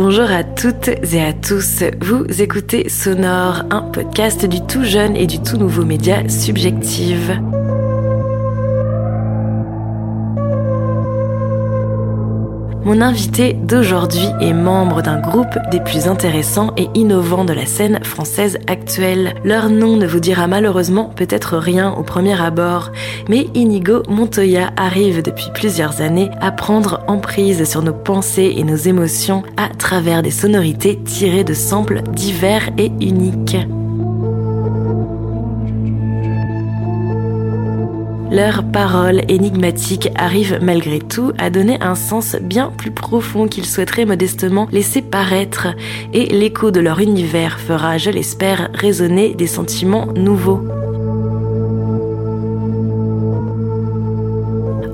Bonjour à toutes et à tous. Vous écoutez Sonore, un podcast du tout jeune et du tout nouveau média Subjective. Mon invité d'aujourd'hui est membre d'un groupe des plus intéressants et innovants de la scène française actuelle. Leur nom ne vous dira malheureusement peut-être rien au premier abord, mais Inigo Montoya arrive depuis plusieurs années à prendre emprise sur nos pensées et nos émotions à travers des sonorités tirées de samples divers et uniques. Leurs paroles énigmatiques arrivent malgré tout à donner un sens bien plus profond qu'ils souhaiteraient modestement laisser paraître, et l'écho de leur univers fera, je l'espère, résonner des sentiments nouveaux.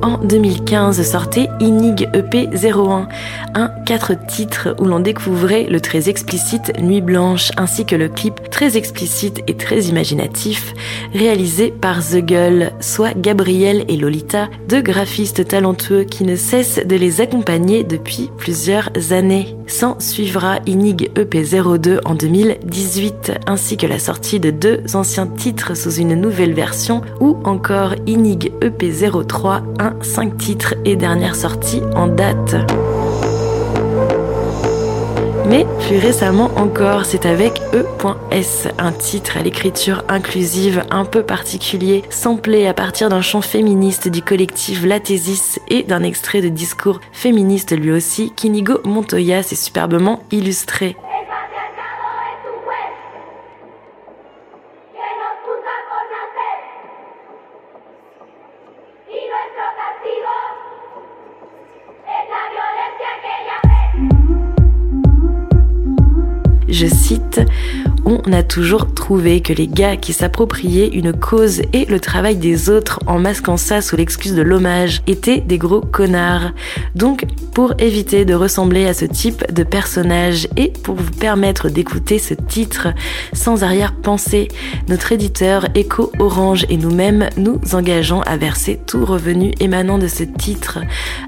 En 2015 sortait Inig EP 01, un quatre titres où l'on découvrait le très explicite Nuit Blanche ainsi que le clip très explicite et très imaginatif réalisé par The Gull, soit Gabriel et Lolita, deux graphistes talentueux qui ne cessent de les accompagner depuis plusieurs années. S'en suivra Inig EP02 en 2018 ainsi que la sortie de deux anciens titres sous une nouvelle version ou encore Inig EP03, un 5 titres et dernière sortie en date. Mais plus récemment encore, c'est avec E.S, un titre à l'écriture inclusive un peu particulier, samplé à partir d'un chant féministe du collectif Lathesis et d'un extrait de discours féministe lui aussi, qu'Inigo Montoya s'est superbement illustré. Je cite, on a toujours trouvé que les gars qui s'appropriaient une cause et le travail des autres en masquant ça sous l'excuse de l'hommage étaient des gros connards. Donc, pour éviter de ressembler à ce type de personnage et pour vous permettre d'écouter ce titre sans arrière-pensée, notre éditeur Echo Orange et nous-mêmes nous engageons à verser tout revenu émanant de ce titre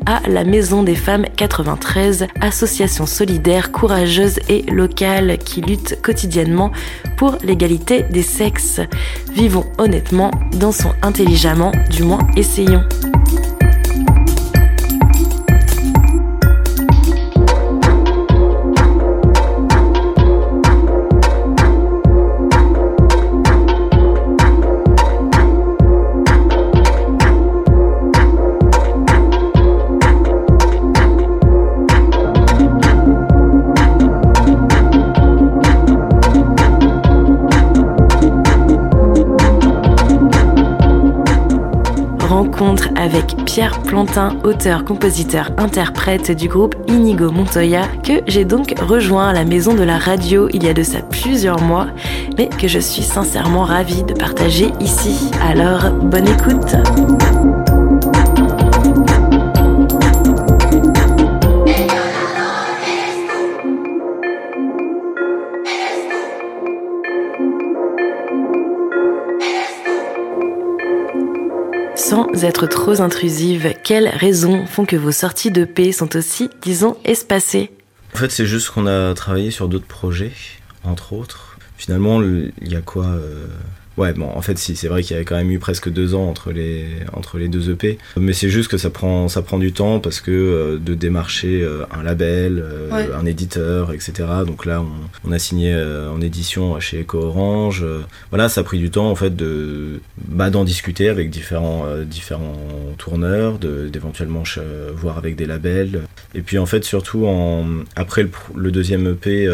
à la Maison des Femmes 93, association solidaire, courageuse et locale qui lutte quotidiennement pour l'égalité des sexes. Vivons honnêtement, dansons intelligemment, du moins essayons. Avec Pierre Plantin, auteur, compositeur, interprète du groupe Inigo Montoya, que j'ai donc rejoint à la maison de la radio il y a de ça plusieurs mois, mais que je suis sincèrement ravie de partager ici. Alors, bonne écoute! Être trop intrusive, quelles raisons font que vos sorties de paix sont aussi, disons, espacées? En fait, c'est juste qu'on a travaillé sur d'autres projets, entre autres. Finalement, il y a quoi euh, Ouais, bon, en fait, si, c'est vrai qu'il y avait quand même eu presque deux ans entre les, entre les deux EP. Mais c'est juste que ça prend, ça prend du temps parce que euh, de démarcher euh, un label, euh, un éditeur, etc. Donc là, on, on a signé en édition chez Eco Orange. voilà, ça a pris du temps, en fait, de, bah, d'en discuter avec différents, différents tourneurs, de, d'éventuellement voir avec des labels. Et puis, en fait, surtout, en, après le, le deuxième EP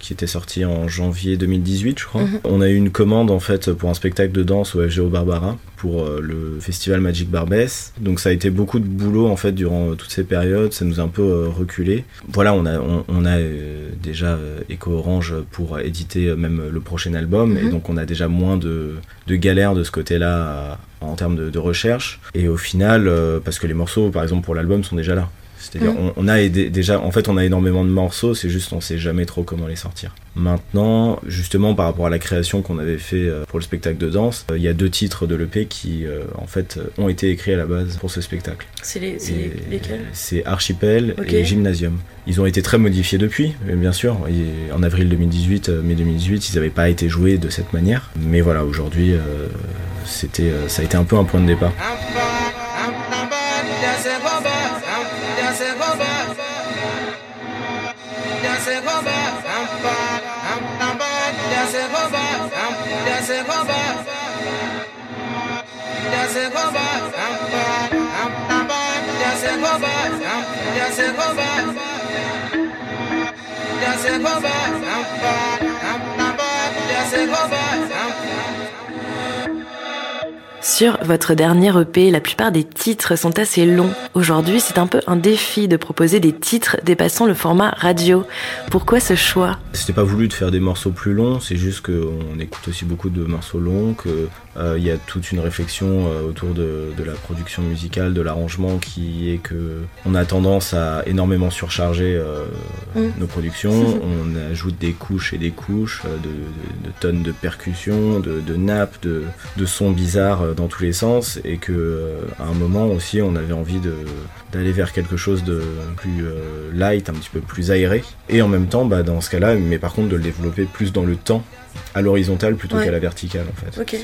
qui était sorti en janvier 2018, je crois, mm-hmm. on a eu une commande, en fait, pour un spectacle de danse au FGO Barbara pour euh, le festival Magic Barbès. Donc ça a été beaucoup de boulot en fait durant euh, toutes ces périodes, ça nous a un peu euh, reculé. Voilà, on a, on, a déjà Echo Orange pour éditer même le prochain album et mhm. donc on a déjà moins de, de galères de ce côté-là en termes de, de, recherche. Et au final, parce que les morceaux par exemple pour l'album sont déjà là C'est-à-dire, Mhm. on, on a aidé- déjà, en fait, on a énormément de morceaux, c'est juste, on sait jamais trop comment les sortir. Maintenant, justement, par rapport à la création qu'on avait fait euh, pour le spectacle de danse, euh, il y a deux titres de l'EP qui, euh, en fait, ont été écrits à la base pour ce spectacle. C'est les, c'est Et les- lesquels? C'est Archipel et Gymnasium. Ils ont été très modifiés depuis, bien sûr. Et en avril 2018, euh, mai 2018, ils n'avaient pas été joués de cette manière. Mais voilà, aujourd'hui, euh, c'était, euh, ça a été un peu un point de départ. Doesn't go back. Go back. I'm back. I'm, not go back. am go back. Go back. I'm back. am go back. am go back. Go back. am. am go back. am Sur votre dernier EP, la plupart des titres sont assez longs. Aujourd'hui, c'est un peu un défi de proposer des titres dépassant le format radio. Pourquoi ce choix? C'était pas voulu de faire des morceaux plus longs, c'est juste qu'on écoute aussi beaucoup de morceaux longs, qu'il y a toute une réflexion euh, autour de, de la production musicale, de l'arrangement, qui est que on a tendance à énormément surcharger euh, Mm. nos productions, on ajoute des couches et des couches, euh, de, de- de tonnes de percussions, de, de nappes, de, de sons bizarres euh, dans tous les sens, et que euh, à un moment aussi on avait envie de d'aller vers quelque chose de plus euh, light, un petit peu plus aéré, et en même temps, bah, dans ce cas-là, mais par contre de le développer plus dans le temps, à l'horizontale plutôt Ouais. qu'à la verticale en fait.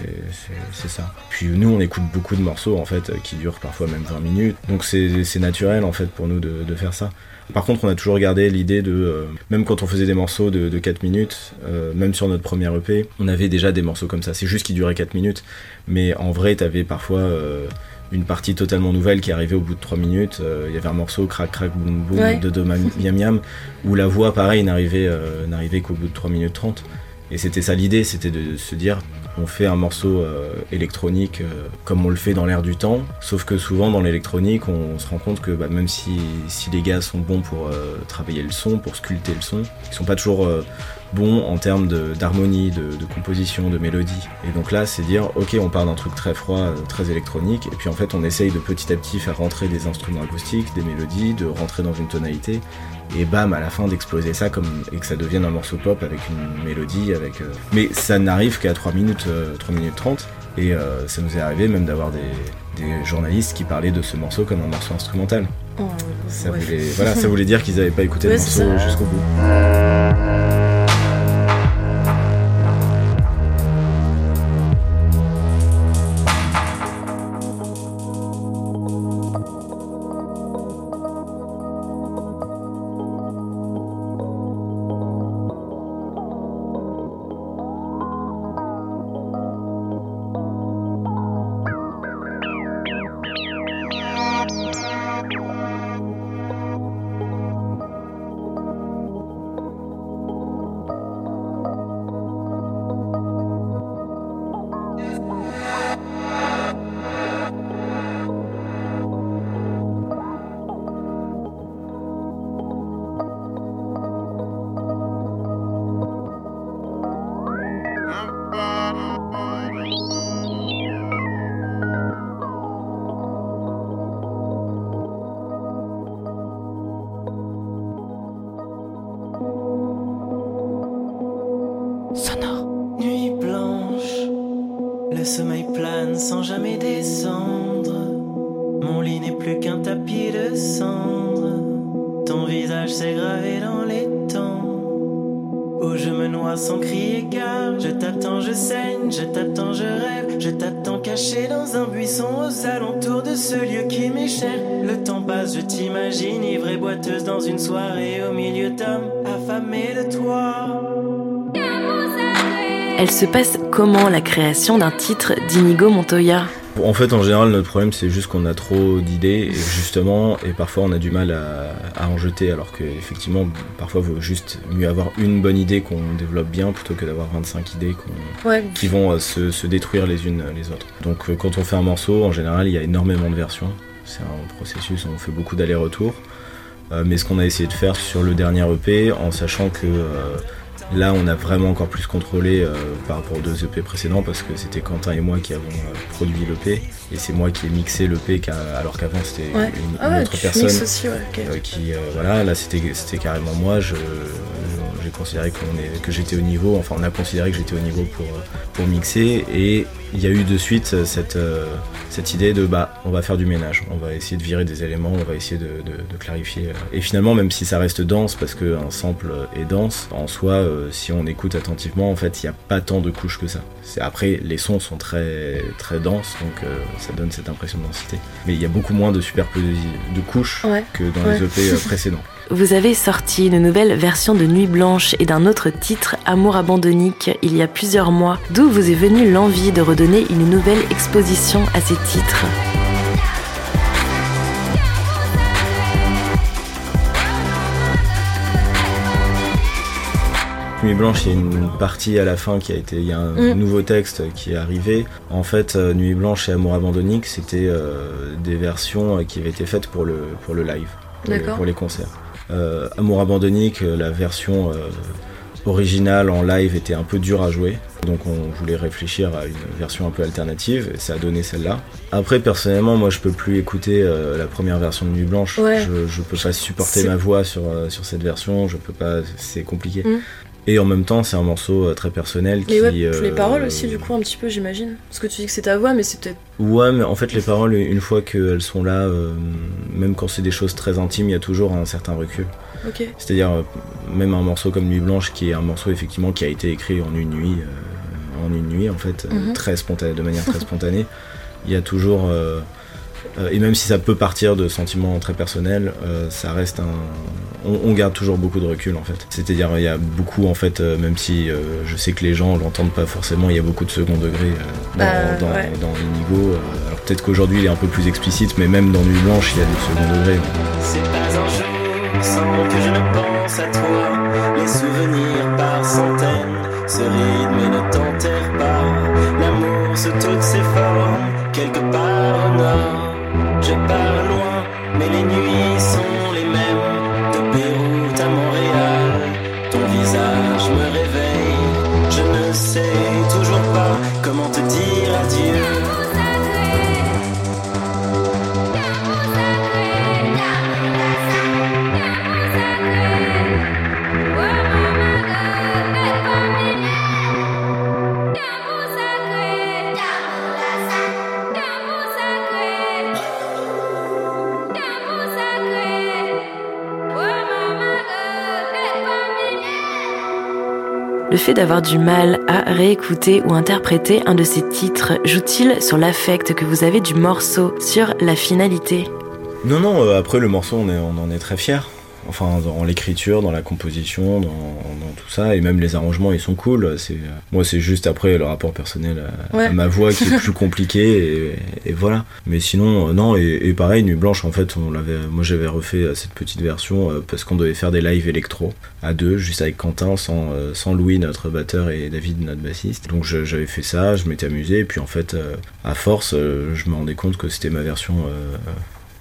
C'est- ça. Puis nous, on écoute beaucoup de morceaux en fait qui durent parfois même 20 minutes, donc c'est naturel en fait pour nous de, de faire ça. Par contre, on a toujours gardé l'idée de, euh, même quand on faisait des morceaux de, de 4 minutes, euh, même sur notre premier EP, on avait déjà des morceaux comme ça. C'est juste qu'ils duraient 4 minutes, mais en vrai, t'avais parfois euh, une partie totalement nouvelle qui arrivait au bout de 3 minutes. Euh, Il y avait un morceau crac crac boum boum Ouais. de, de ma- miam miam, où la voix, pareil, n'arrivait euh, qu'au bout de 3 minutes 30. Et c'était ça l'idée, c'était de se dire, on fait un morceau euh, électronique comme on le fait dans l'air du temps, sauf que souvent dans l'électronique, on, se rend compte que bah, même si, si les gars sont bons pour travailler le son, pour sculpter le son, ils sont pas toujours bons en termes d'harmonie, de, de composition, de mélodie. Et donc là, c'est dire, ok, on part d'un truc très froid, euh, très électronique, et puis en fait, on essaye de petit à petit faire rentrer des instruments acoustiques, des mélodies, de rentrer dans une tonalité, et bam, à la fin d'exploser ça comme, et que ça devienne un morceau pop avec une mélodie, avec. euh, Mais ça n'arrive qu'à 3 minutes, euh, 3 minutes 30, et euh, ça nous est arrivé même d'avoir des, des journalistes qui parlaient de ce morceau comme un morceau instrumental. Ça, Ouais. voulait, voilà, ça voulait dire qu'ils n'avaient pas écouté Ouais, le morceau ça. jusqu'au bout. Où je me noie sans crier gare. Je t'attends, je saigne, je t'attends, je rêve. Je t'attends caché dans un buisson aux alentours de ce lieu qui m'est cher. Le temps passe, je t'imagine ivre et boiteuse dans une soirée au milieu d'hommes affamés de toi. Elle se passe comment la création d'un titre d'Inigo Montoya? En fait, en général, notre problème, c'est juste qu'on a trop d'idées, et justement, et parfois on a du mal à, à en jeter, alors qu'effectivement, parfois, il vaut juste mieux avoir une bonne idée qu'on développe bien plutôt que d'avoir 25 idées Ouais. qui vont euh, se, se détruire les unes les autres. Donc, euh, quand on fait un morceau, en général, il y a énormément de versions. C'est un processus, on fait beaucoup d'allers-retours. Euh, mais ce qu'on a essayé de faire sur le dernier EP, en sachant que Là, on a vraiment encore plus contrôlé euh, par rapport aux deux EP précédents parce que c'était Quentin et moi qui avons euh, produit l'EP et c'est moi qui ai mixé l'EP alors qu'avant c'était Ouais. une, Ah une autre personne aussi, ouais, euh, qui voilà là c'était carrément moi je- j'ai considéré qu'on est que j'étais au niveau enfin on a considéré que j'étais au niveau pour euh, pour mixer. Et il y a eu de suite cette euh, cette idée de bah on va faire du ménage. On va essayer de virer des éléments on va essayer de, de- de clarifier. Et finalement même si ça reste dense parce que un sample est dense en soi euh, si on écoute attentivement en fait il n'y a pas tant de couches que ça. C'est après les sons sont très très denses donc ça donne cette impression de densité. Mais il y a beaucoup moins de superposition de couches Ouais. que dans Ouais. les EP précédents Vous avez sorti une nouvelle version de Nuit Blanche et d'un autre titre, Amour abandonnique, il y a plusieurs mois. D'où vous est venue l'envie de redonner une nouvelle exposition à ces titres Nuit Blanche, il y a une partie à la fin qui a été. Il y a un Mm. nouveau texte qui est arrivé. En fait, euh, Nuit Blanche et Amour abandonnique, c'était euh, des versions euh, qui avaient été faites pour le, pour le live, pour, les, D'accord. pour les concerts. Euh, Amour abandonnique, euh, la version euh, originale en live était un peu dure à jouer. Donc on voulait réfléchir à une version un peu alternative et ça a donné celle-là. Après personnellement moi je peux plus écouter euh, la première version de Nuit Blanche. Ouais. Je, je peux pas supporter ma voix sur, euh, sur cette version, je peux pas c'est compliqué. Mm. Et en même temps c'est un morceau euh, très personnel qui Et ouais, euh, les paroles aussi, du coup, un petit peu, j'imagine. Parce que tu dis que c'est ta voix, mais c'est peut-être. Ouais, mais en fait, les paroles, une fois qu'elles sont là, euh, même quand c'est des choses très intimes, il y a toujours un certain recul. Ok. C'est-à-dire, euh, même un morceau comme Nuit Blanche, qui est un morceau effectivement qui a été écrit en une nuit, euh, en une nuit en fait, euh, Mhm. très spontané, de manière très spontanée, il y a toujours. Euh, et même si ça peut partir de sentiments très personnels, euh, ça reste un. On, on garde toujours beaucoup de recul en fait. C'est-à-dire, il y a beaucoup en fait, euh, même si euh, je sais que les gens l'entendent pas forcément, il y a beaucoup de second degré euh, dans, Euh, dans, ouais. dans Inigo. euh, alors peut-être qu'aujourd'hui il est un peu plus explicite, mais même dans Nuit Blanche, il y a du second degré. C'est pas un jour sans que je ne pense à toi. Les souvenirs par centaines, ce rythme ne t'enterre pas. L'amour sous toutes ses formes, quelque part au nord. Je pars loin, mais les nuits Le fait d'avoir du mal à réécouter ou interpréter un de ces titres joue-t-il sur l'affect que vous avez du morceau, sur la finalité? Non, non, euh, après le morceau, on, on en est très fiers. Enfin, dans l'écriture, dans la composition, dans, dans tout ça, et même les arrangements, ils sont cool. C'est, euh, moi, c'est juste après le rapport personnel à, Ouais. à ma voix qui est plus compliqué, et, et voilà. Mais sinon, euh, non, et, et pareil, Nuit Blanche, en fait, on l'avait, moi j'avais refait euh, cette petite version parce qu'on devait faire des lives électro à deux, juste avec Quentin, sans, sans Louis, notre batteur, et David, notre bassiste. Donc j'avais fait ça, je m'étais amusé, et puis en fait, à force, je me rendais compte que c'était ma version.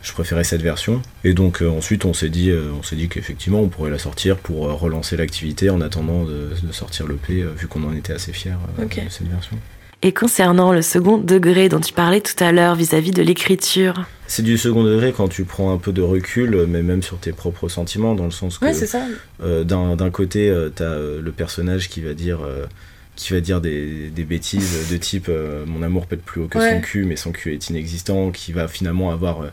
Je préférais cette version et donc euh, ensuite on s'est dit euh, on s'est dit qu'effectivement on pourrait la sortir pour euh, relancer l'activité en attendant de, de sortir l'EP euh, vu qu'on en était assez fiers de cette version. Et concernant le second degré dont tu parlais tout à l'heure vis-à-vis de l'écriture, C'est du second degré quand tu prends un peu de recul mais même sur tes propres sentiments dans le sens que ouais, c'est ça. d'un d'un côté t'as euh, le personnage qui va dire qui va dire des, des bêtises de type euh, mon amour pète plus haut que Ouais. son cul mais son cul est inexistant qui va finalement avoir euh,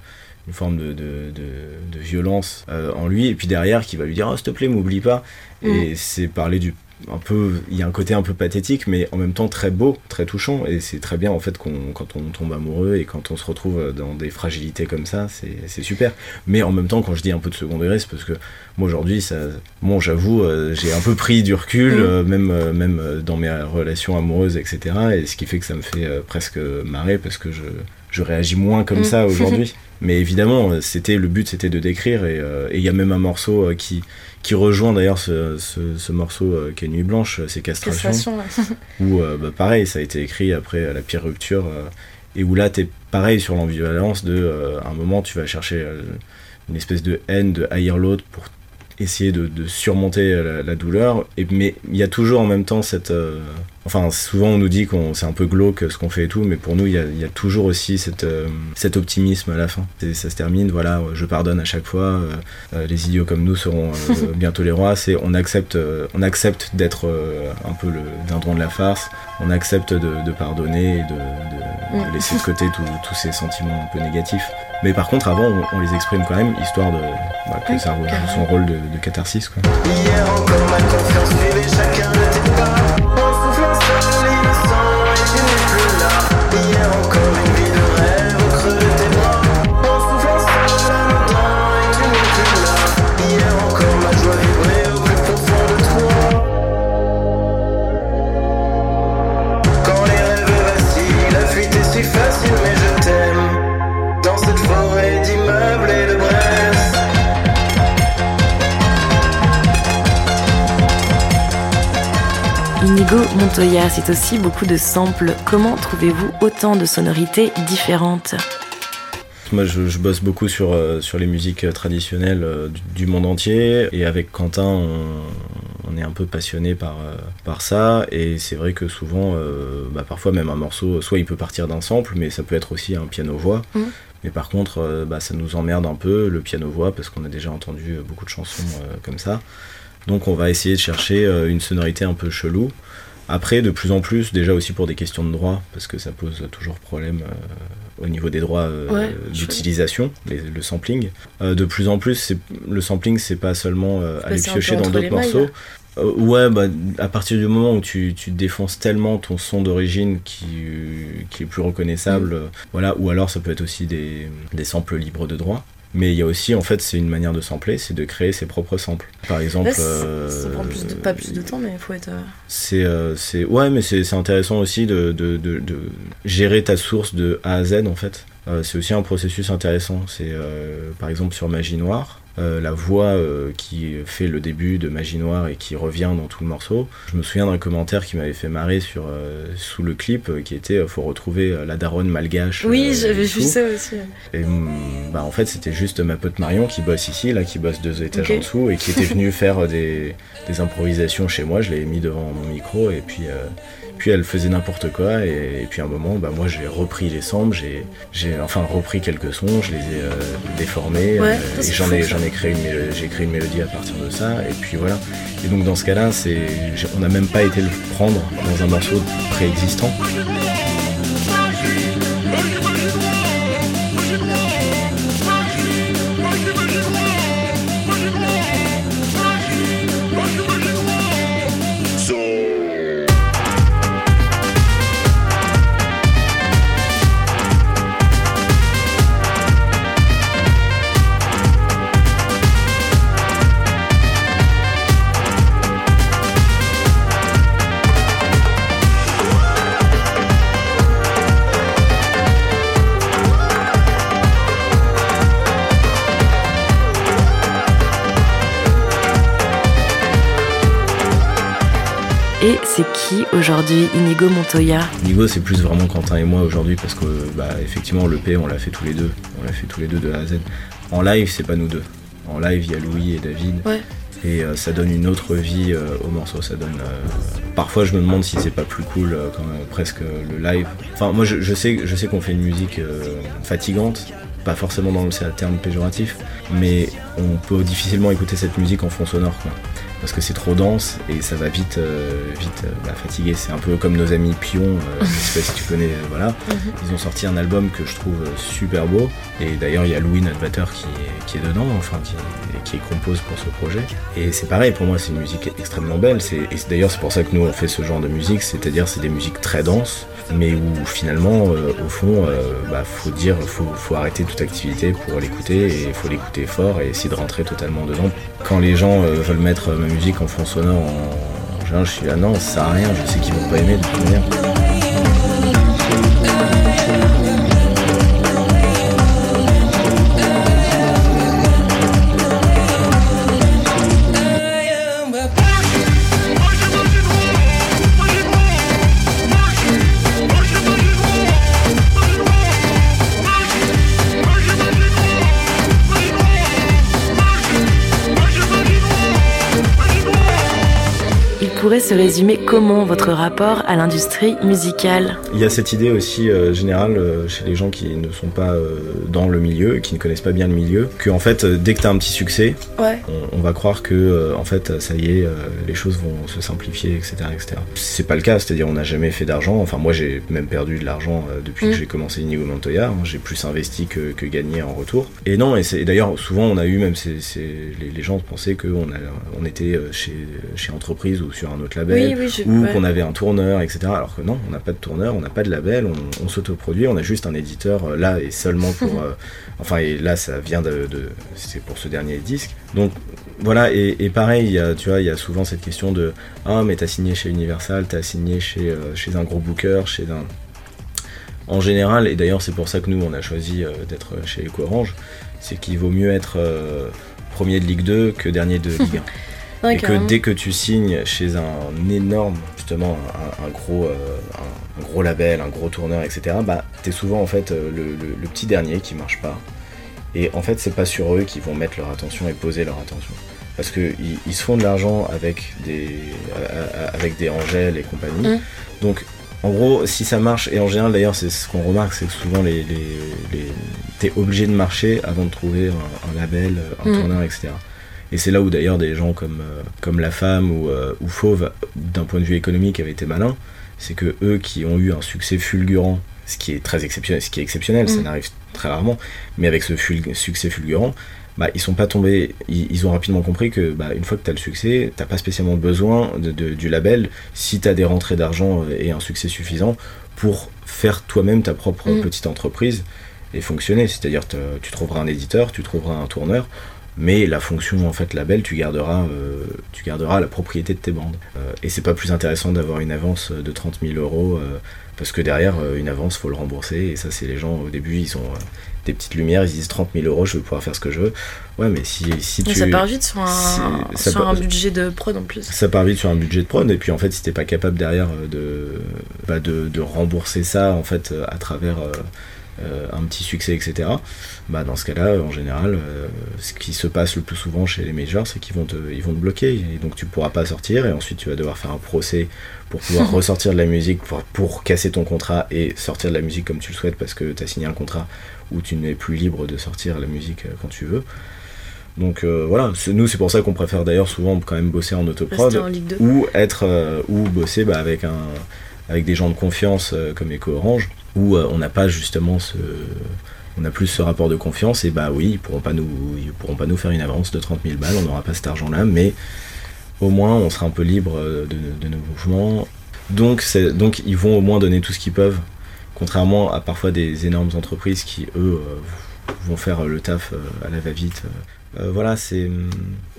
une forme de, de, de, de violence euh, en lui et puis derrière qui va lui dire oh, s'il te plaît m'oublie pas. Et c'est parler du un peu il y a un côté un peu pathétique mais en même temps très beau très touchant. Et c'est très bien en fait qu'on quand on tombe amoureux et quand on se retrouve dans des fragilités comme ça c'est c'est super. Mais en même temps quand je dis un peu de second degré c'est parce que moi aujourd'hui ça bon j'avoue euh, j'ai un peu pris du recul Mhm. euh, même euh, même dans mes relations amoureuses etc et ce qui fait que ça me fait presque marrer parce que je je réagis moins comme Mhm. ça aujourd'hui mais évidemment euh, c'était le but c'était de décrire et euh, il y a même un morceau euh, qui qui rejoint d'ailleurs ce, ce, ce morceau euh, qui est Nuit Blanche, c'est Castration, Castration, ouais. où bah, pareil, ça a été écrit après la pire rupture, et où là t'es pareil sur l'ambivalence de, à un moment tu vas chercher une espèce de haine, de haïr l'autre pour essayer de, surmonter la, douleur. Et, mais il y a toujours en même temps cette. Euh, enfin, souvent on nous dit qu'on c'est un peu glauque ce qu'on fait et tout, mais pour nous, il y a, toujours aussi cette, euh, cet optimisme à la fin. ça se termine, voilà, je pardonne à chaque fois. Euh, les idiots comme nous seront bientôt les rois. C'est on accepte, on accepte d'être un peu le dindon de la farce. On accepte de, pardonner et de, mm. laisser de côté tous ces sentiments un peu négatifs. Mais par contre, avant, on, les exprime quand même, histoire de, bah, que ça joue son rôle de, de catharsis. Quoi. Hier encore, ma confiance suivait chacun Montoya, c'est aussi beaucoup de samples. Comment trouvez-vous autant de sonorités différentes moi, je, bosse beaucoup sur, euh, sur les musiques traditionnelles euh, du, monde entier. Et avec Quentin, on, est un peu passionné par, euh, par ça. Et c'est vrai que souvent, bah, parfois même un morceau, soit il peut partir d'un sample, mais ça peut être aussi un piano-voix. Mmh. Mais par contre, bah, ça nous emmerde un peu le piano-voix parce qu'on a déjà entendu beaucoup de chansons comme ça. Donc on va essayer de chercher euh, une sonorité un peu chelou. Après, de plus en plus, déjà aussi pour des questions de droit, parce que ça pose toujours problème euh, au niveau des droits euh, d'utilisation, le sampling. de plus en plus, le sampling, c'est pas seulement aller piocher dans d'autres morceaux. ouais, bah, à partir du moment où tu, défonces tellement ton son d'origine qui, qui est plus reconnaissable, mm. voilà, ou alors ça peut être aussi des, des samples libres de droit. Mais il y a aussi, en fait, c'est une manière de sampler, c'est de créer ses propres samples. Par exemple. ça prend plus de, pas plus de temps, mais il faut être. Euh, c'est, euh, c'est, ouais, mais c'est, intéressant aussi de, de, de, gérer ta source de A à Z, en fait. Euh, c'est aussi un processus intéressant. C'est, par exemple, sur Magie Noire. Euh, la voix euh, qui fait le début de Magie Noire et qui revient dans tout le morceau. Je me souviens d'un commentaire qui m'avait fait marrer sur, euh, sous le clip qui était faut retrouver la daronne malgache. Oui, j'avais vu ça aussi. Et mm, bah, en fait, c'était juste ma pote Marion qui bosse ici, là, qui bosse deux étages en dessous et qui était venue faire des, des, improvisations chez moi. Je l'ai mis devant mon micro et puis puis elle faisait n'importe quoi et, puis à un moment bah moi j'ai repris les samples j'ai enfin repris quelques sons je les ai euh, déformés euh, et j'en ai j'en ai créé une j'ai créé une mélodie à partir de ça et puis voilà. Et donc dans ce cas là c'est on n'a même pas été le prendre dans un morceau préexistant aujourd'hui, Inigo Montoya? Inigo, c'est plus vraiment Quentin et moi aujourd'hui parce que, bah, effectivement, le P, on l'a fait tous les deux. On l'a fait tous les deux de A à Z. En live, c'est pas nous deux. En live, il y a Louis et David. Et euh, ça donne une autre vie euh, au morceau. Ça donne. Euh, parfois, je me demande si c'est pas plus cool, presque le live. Enfin, moi, je, sais, je sais qu'on fait une musique fatigante, pas forcément dans le terme péjoratif, mais on peut difficilement écouter cette musique en fond sonore. Quoi parce que c'est trop dense et ça va vite, euh, vite euh, bah, fatiguer. C'est un peu comme nos amis Pion, euh, je sais pas si tu connais, voilà. Mhm. Ils ont sorti un album que je trouve super beau et d'ailleurs il y a Louis, notre batteur, qui est, qui est dedans, enfin qui, qui compose pour ce projet. Et c'est pareil, pour moi c'est une musique extrêmement belle. Et d'ailleurs c'est pour ça que nous on fait ce genre de musique, c'est-à-dire c'est des musiques très denses, mais où finalement au fond, bah, faut dire, faut, faut arrêter toute activité pour l'écouter et il faut l'écouter fort et essayer de rentrer totalement dedans. Quand les gens veulent mettre musique en fond en, général, je suis là, non, ça sert à rien, je sais qu'ils vont pas aimer de toute manière. Pourrait se résumer comment votre rapport à l'industrie musicale Il y a cette idée aussi euh, générale euh, chez les gens qui ne sont pas euh, dans le milieu, qui ne connaissent pas bien le milieu, que en fait, dès que tu as un petit succès, Ouais. on, on va croire que en fait, ça y est, les choses vont se simplifier, etc., etc. C'est pas le cas, c'est-à-dire on n'a jamais fait d'argent. Enfin, moi, j'ai même perdu de l'argent depuis Mm. que j'ai commencé Inigo Montoya. J'ai plus investi que, que gagné en retour. Et non, et, c'est- et d'ailleurs, souvent, on a eu même ces, ces- les, les gens pensaient qu'on on était chez, chez entreprise ou sur un label Oui, oui, je. ou ouais. qu'on avait un tourneur, etc. Alors que non, on n'a pas de tourneur, on n'a pas de label, on, on s'autoproduit, on a juste un éditeur euh, là et seulement pour. euh, enfin, et là, ça vient de. de- c'est pour ce dernier disque. Donc voilà, et, et pareil, y a, tu vois, il y a souvent cette question de Ah, mais t'as signé chez Universal, t'as signé chez, euh, chez un gros booker, chez un. En général, et d'ailleurs, c'est pour ça que nous, on a choisi euh, d'être chez Eco Orange, c'est qu'il vaut mieux être premier de Ligue 2 que dernier de Ligue 1 Et que dès que tu signes chez un énorme, justement, un, un gros, euh, un, un gros label, un gros tourneur, etc., bah, t'es souvent en fait euh, le, le- le petit dernier qui marche pas. Et en fait, c'est pas sur eux qu'ils vont mettre leur attention et poser leur attention. Parce qu'ils ils se font de l'argent avec des, a- avec des Angèles et compagnie. Mm. Donc, en gros, si ça marche, et en général d'ailleurs, c'est ce qu'on remarque, c'est que souvent les, les, les- t'es obligé de marcher avant de trouver un, un label, un Mm. tourneur, etc. Et c'est là où d'ailleurs des gens comme, euh, comme La Femme ou, euh, ou Fauve, d'un point de vue économique, avaient été malins. C'est que eux qui ont eu un succès fulgurant, ce qui est très exceptionnel, ce qui est exceptionnel, ça Mm. n'arrive très rarement, mais avec ce ful- succès fulgurant, bah, ils sont pas tombés, ils, ils ont rapidement compris que bah, une fois que tu as le succès, t'as pas spécialement besoin de, de- du label si tu as des rentrées d'argent euh, et un succès suffisant pour faire toi-même ta propre Mm. petite entreprise et fonctionner. C'est-à-dire tu trouveras un éditeur, tu trouveras un tourneur, mais la fonction en fait label, tu garderas, euh, tu garderas la propriété de tes bandes. Euh, et c'est pas plus intéressant d'avoir une avance de 30 000 euros euh, parce que derrière une avance faut le rembourser et ça c'est les gens au début ils ont des petites lumières, ils se disent 30 000 euros, je vais pouvoir faire ce que je veux. Ouais, mais si, si Mais tu ça part vite sur un, sur part- un budget de prod en plus. ça part vite sur un budget de prod et puis en fait si t'es pas capable derrière de, bah, de, de rembourser ça en fait à travers euh, euh, un petit succès etc bah dans ce cas là en général euh, ce qui se passe le plus souvent chez les majors c'est qu'ils vont te ils vont te bloquer et donc tu pourras pas sortir et ensuite tu vas devoir faire un procès pour pouvoir ressortir de la musique pour, pour casser ton contrat et sortir de la musique comme tu le souhaites parce que tu as signé un contrat où tu n'es plus libre de sortir la musique euh, quand tu veux donc euh, voilà, nous c'est pour ça qu'on préfère d'ailleurs souvent quand même bosser en autoprod Rester en Ligue 2. ou être euh, ou bosser bah, avec un avec des gens de confiance euh, comme Eco Orange où euh, on n'a pas justement ce on a plus ce rapport de confiance et bah oui ils pourront pas nous ils pourront pas nous faire une avance de 30 000 balles on n'aura pas cet argent là mais au moins on sera un peu libre euh, de, nos mouvements. Donc donc ils vont au moins donner tout ce qu'ils peuvent contrairement à parfois des énormes entreprises qui eux euh, vont faire le taf euh, à la va-vite euh, euh, voilà, c'est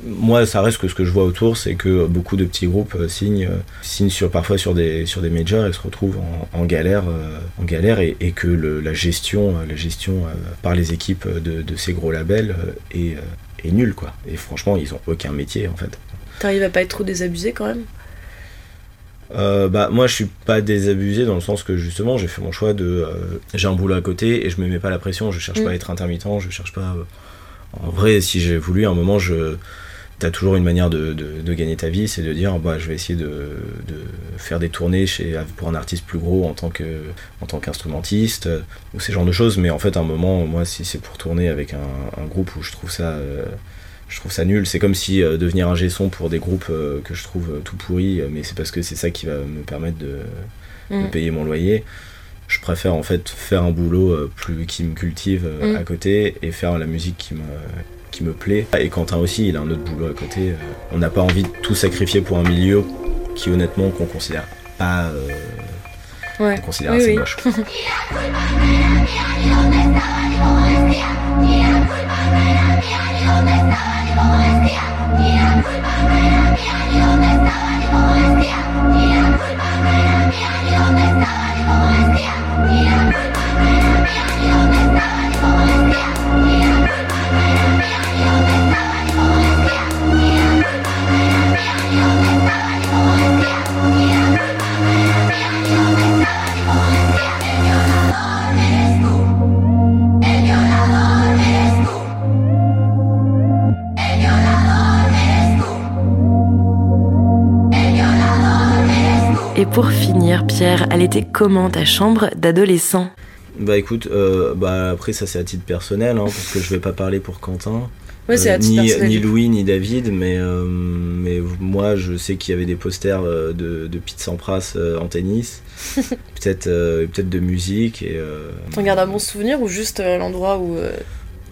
moi ça reste que ce que je vois autour, c'est que beaucoup de petits groupes euh, signent, euh, signent sur parfois sur des sur des majors et se retrouvent en, galère, euh, en galère et, que la gestion, euh, la gestion euh, par les équipes de, ces gros labels euh, est, euh, est nulle quoi. Et franchement, ils ont aucun métier en fait. T'arrives à pas être trop désabusé quand même? Euh, bah moi je suis pas désabusé dans le sens que justement j'ai fait mon choix de euh, j'ai un boulot à côté et je me mets pas la pression. Je cherche Mm. pas à être intermittent. Je cherche pas euh, en vrai si j'ai voulu à un moment je t'as toujours une manière de, de- de gagner ta vie c'est de dire bah je vais essayer de, de faire des tournées chez pour un artiste plus gros en tant que en tant qu'instrumentiste ou ces genres de choses. Mais en fait à un moment moi si c'est pour tourner avec un, un groupe où je trouve ça euh, je trouve ça nul. C'est comme si euh, devenir un son pour des groupes euh, que je trouve euh, tout pourris, euh, mais c'est parce que c'est ça qui va me permettre de, de Mm. payer mon loyer. Je préfère en fait faire un boulot euh, plus qui me cultive euh, Mm. à côté et faire la musique qui me qui me plaît. Et Quentin aussi, il a un autre boulot à côté. Euh, On n'a pas envie de tout sacrifier pour un milieu qui honnêtement qu'on considère pas euh, Ouais. qu'on considère Oui, assez oui. moche. como vestía, ni la culpa era mía, ni dónde estaba, ni cómo la pour finir, Pierre, elle était comment ta chambre d'adolescent? Bah écoute, euh, bah après ça c'est à titre personnel, hein, parce que je vais pas parler pour Quentin. Ouais, c'est Euh, à titre ni, personnel. ni Louis ni David, mais, euh, mais moi je sais qu'il y avait des posters euh, de, de Pete Sampras euh, en tennis, peut-être euh, peut-être de musique. Et, euh, T'en gardes un bon souvenir ou juste euh, l'endroit où. euh,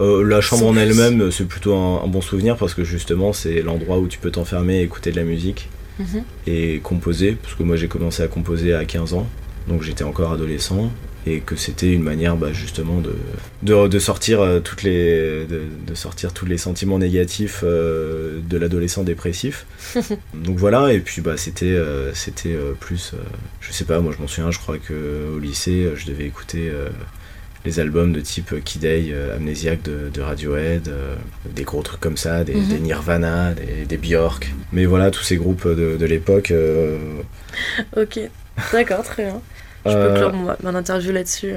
euh, la chambre en elle-même c'est plutôt un, un bon souvenir parce que justement c'est l'endroit où tu peux t'enfermer et écouter de la musique mhm. et composer, parce que moi j'ai commencé à composer à 15 ans, donc j'étais encore adolescent, et que c'était une manière bah, justement de, de, de sortir euh, toutes les de, de sortir tous les sentiments négatifs euh, de l'adolescent dépressif. donc voilà, et puis bah c'était euh, c'était euh, plus je sais pas, moi je m'en souviens, je crois que au lycée je devais écouter les albums de type Kid A, euh, Amnésiaque de, de Radiohead, euh, des gros trucs comme ça, des, Mhm. des Nirvana, des, des Björk. Mais voilà, tous ces groupes de, de l'époque. euh, Ok, d'accord, très bien. Je peux clore mon, mon interview là-dessus.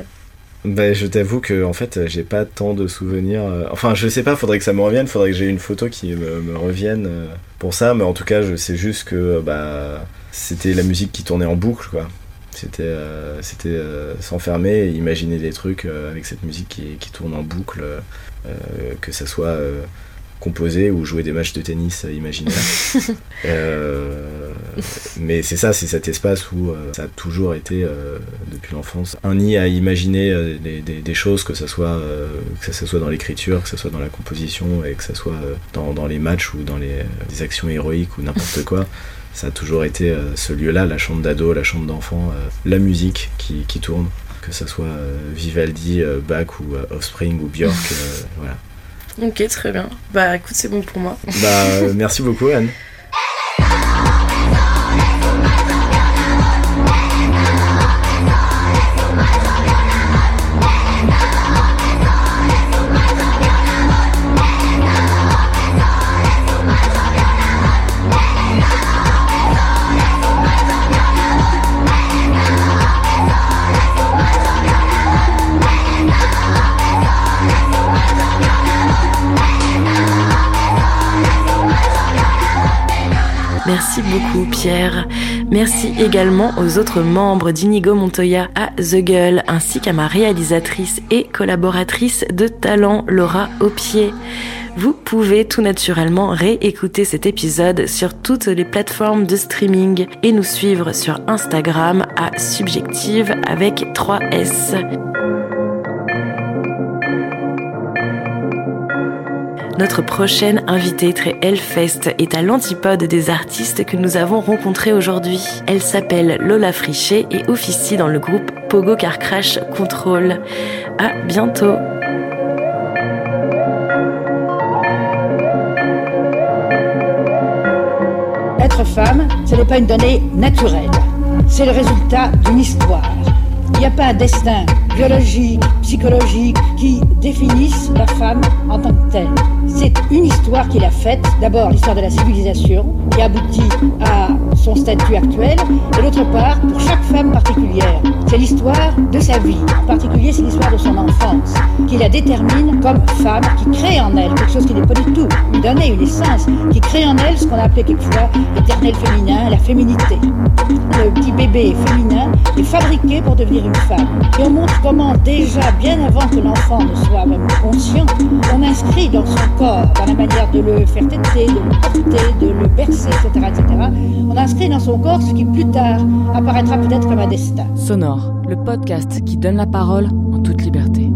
bah, je t'avoue que en fait, j'ai pas tant de souvenirs. Enfin, je sais pas, faudrait que ça me revienne, faudrait que j'ai une photo qui me, me revienne pour ça, mais en tout cas, je sais juste que bah, c'était la musique qui tournait en boucle, quoi. C'était euh, c'était euh, s'enfermer imaginer des trucs euh, avec cette musique qui, qui tourne en boucle, que ça soit composer ou jouer des matchs de tennis imaginaires. Euh, mais c'est ça, c'est cet espace où euh, ça a toujours été, euh, depuis l'enfance, un nid à imaginer des, des- des choses, que ça soit, que ça soit dans l'écriture, que ça soit dans la composition, et que ça soit dans, dans les matchs ou dans les, actions héroïques ou n'importe quoi. Ça a toujours été ce lieu-là, la chambre d'ado, la chambre d'enfant, la musique qui, qui tourne, que ça soit euh, Vivaldi, euh, Bach ou euh, Offspring ou Björk. voilà. Ok, très bien. Bah écoute, c'est bon pour moi. Bah, euh, merci beaucoup, Anne. Merci beaucoup Pierre. Merci également aux autres membres d'Inigo Montoya, à The Gueule, ainsi qu'à ma réalisatrice et collaboratrice de talent, Laura Aupier. Vous pouvez tout naturellement réécouter cet épisode sur toutes les plateformes de streaming et nous suivre sur Instagram à Subjective avec 3S. Notre prochaine invitée très Hellfest est à l'antipode des artistes que nous avons rencontrés aujourd'hui. Elle s'appelle Lola Frichet et officie dans le groupe Pogo Car Crash Control. À bientôt! Être femme, ce n'est pas une donnée naturelle. C'est le résultat d'une histoire. Il n'y a pas un destin biologique, psychologique qui définisse la femme en tant que telle. C'est une histoire qu'il a faite. D'abord l'histoire de la civilisation qui aboutit à son statut actuel. Et d'autre part, pour chaque femme particulière, c'est l'histoire de sa vie. En particulier, c'est l'histoire de son enfance qui la détermine comme femme, qui crée en elle quelque chose qui n'est pas du tout une donnée, une essence, qui crée en elle ce qu'on a appelé quelquefois l'éternel féminin, la féminité. Le petit bébé féminin est fabriqué pour devenir une femme. Et on montre comment déjà, bien avant que l'enfant ne soit même conscient, on inscrit dans son corps, dans la manière de le faire téter, de le porter, de le bercer, etc., etc., on inscrit dans son corps ce qui plus tard apparaîtra peut-être comme un destin. Sonore, le podcast qui donne la parole en toute liberté.